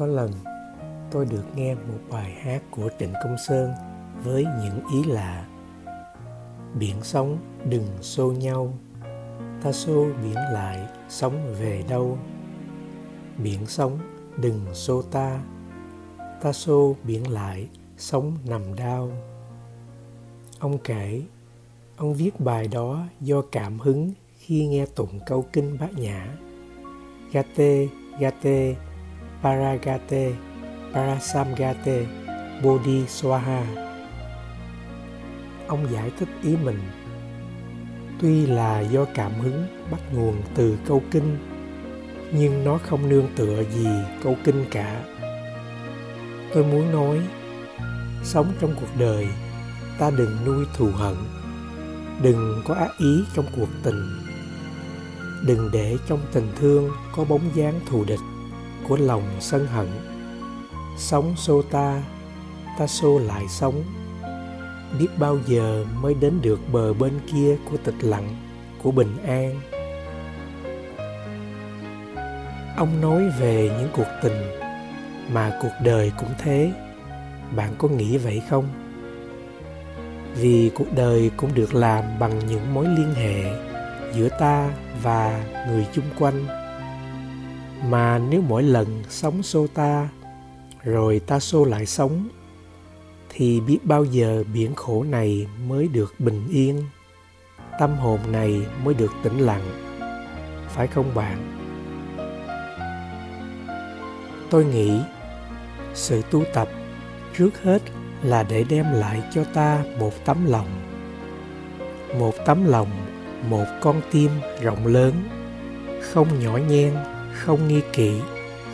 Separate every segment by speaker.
Speaker 1: có lần tôi được nghe một bài hát của Trịnh Công Sơn với những ý lạ. Biển sóng đừng xô nhau, ta xô biển lại sóng về đâu. Biển sóng đừng xô ta, ta xô biển lại sóng nằm đau. Ông kể, ông viết bài đó do cảm hứng khi nghe tụng câu kinh bát nhã. Gate, gate, paragate, parasamgate, bodhiswaha. Ông giải thích ý mình. Tuy là do cảm hứng bắt nguồn từ câu kinh, nhưng nó không nương tựa gì câu kinh cả. Tôi muốn nói, sống trong cuộc đời, ta đừng nuôi thù hận, đừng có ác ý trong cuộc tình đừng để trong tình thương có bóng dáng thù địch của lòng sân hận. Sống xô ta ta xô lại sống biết bao giờ mới đến được bờ bên kia của tịch lặng của bình an? Ông nói về những cuộc tình mà cuộc đời cũng thế. Bạn có nghĩ vậy không? Vì cuộc đời cũng được làm bằng những mối liên hệ giữa ta và người chung quanh mà nếu mỗi lần sống xô ta, rồi ta xô lại sống thì biết bao giờ biển khổ này mới được bình yên, tâm hồn này mới được tĩnh lặng, phải không bạn? Tôi nghĩ sự tu tập trước hết là để đem lại cho ta một tấm lòng, một tấm lòng, một con tim rộng lớn, không nhỏ nhen không nghi kỵ,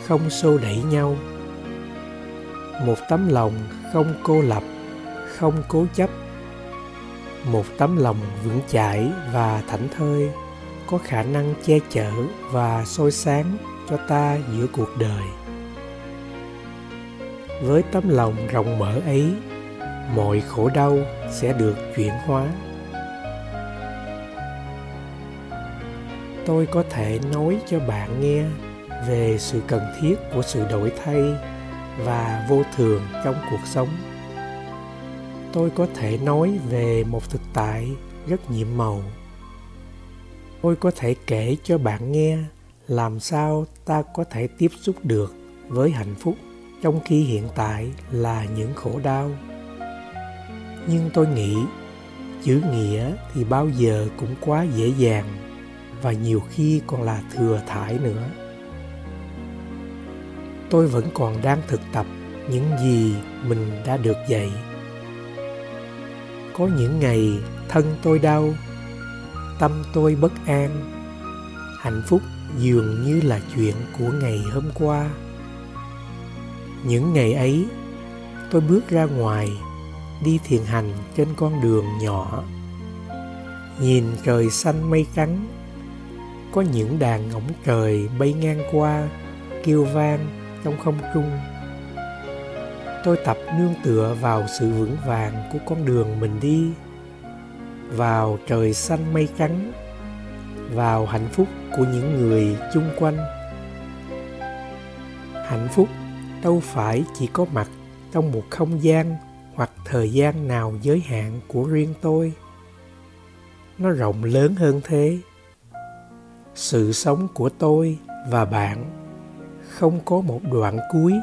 Speaker 1: không xô đẩy nhau. Một tấm lòng không cô lập, không cố chấp. Một tấm lòng vững chãi và thảnh thơi có khả năng che chở và soi sáng cho ta giữa cuộc đời. Với tấm lòng rộng mở ấy, mọi khổ đau sẽ được chuyển hóa. Tôi có thể nói cho bạn nghe về sự cần thiết của sự đổi thay và vô thường trong cuộc sống. Tôi có thể nói về một thực tại rất nhiệm màu. Tôi có thể kể cho bạn nghe làm sao ta có thể tiếp xúc được với hạnh phúc trong khi hiện tại là những khổ đau. Nhưng tôi nghĩ, chữ nghĩa thì bao giờ cũng quá dễ dàng và nhiều khi còn là thừa thải nữa tôi vẫn còn đang thực tập những gì mình đã được dạy. Có những ngày, thân tôi đau, tâm tôi bất an, hạnh phúc dường như là chuyện của ngày hôm qua. Những ngày ấy, tôi bước ra ngoài, đi thiền hành trên con đường nhỏ. Nhìn trời xanh mây trắng, có những đàn ngỗng trời bay ngang qua, kêu vang trong không trung. Tôi tập nương tựa vào sự vững vàng của con đường mình đi, vào trời xanh mây trắng, vào hạnh phúc của những người chung quanh. Hạnh phúc đâu phải chỉ có mặt trong một không gian hoặc thời gian nào giới hạn của riêng tôi. Nó rộng lớn hơn thế. Sự sống của tôi và bạn không có một đoạn cuối,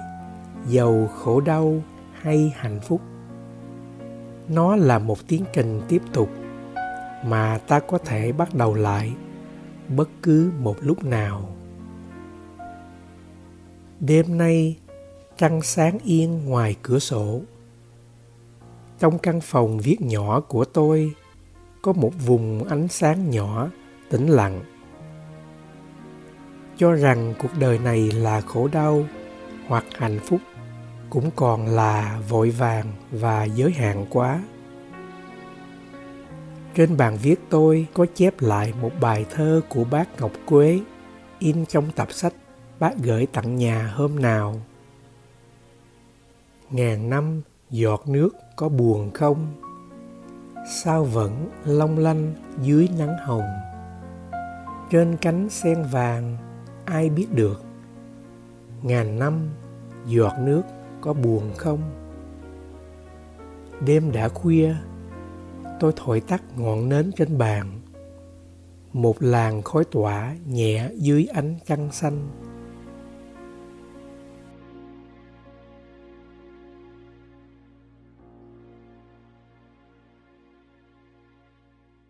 Speaker 1: giàu khổ đau hay hạnh phúc. Nó là một tiến trình tiếp tục mà ta có thể bắt đầu lại bất cứ một lúc nào. Đêm nay, trăng sáng yên ngoài cửa sổ. Trong căn phòng viết nhỏ của tôi có một vùng ánh sáng nhỏ tĩnh lặng cho rằng cuộc đời này là khổ đau hoặc hạnh phúc, cũng còn là vội vàng và giới hạn quá. Trên bàn viết tôi có chép lại một bài thơ của bác ngọc quế, in trong tập sách bác gửi tặng nhà hôm nào. Ngàn năm giọt nước có buồn không? Sao vẫn long lanh dưới nắng hồng? Trên cánh sen vàng ai biết được, ngàn năm giọt nước có buồn không? Đêm đã khuya, tôi thổi tắt ngọn nến trên bàn. Một làn khói tỏa nhẹ dưới ánh trăng xanh.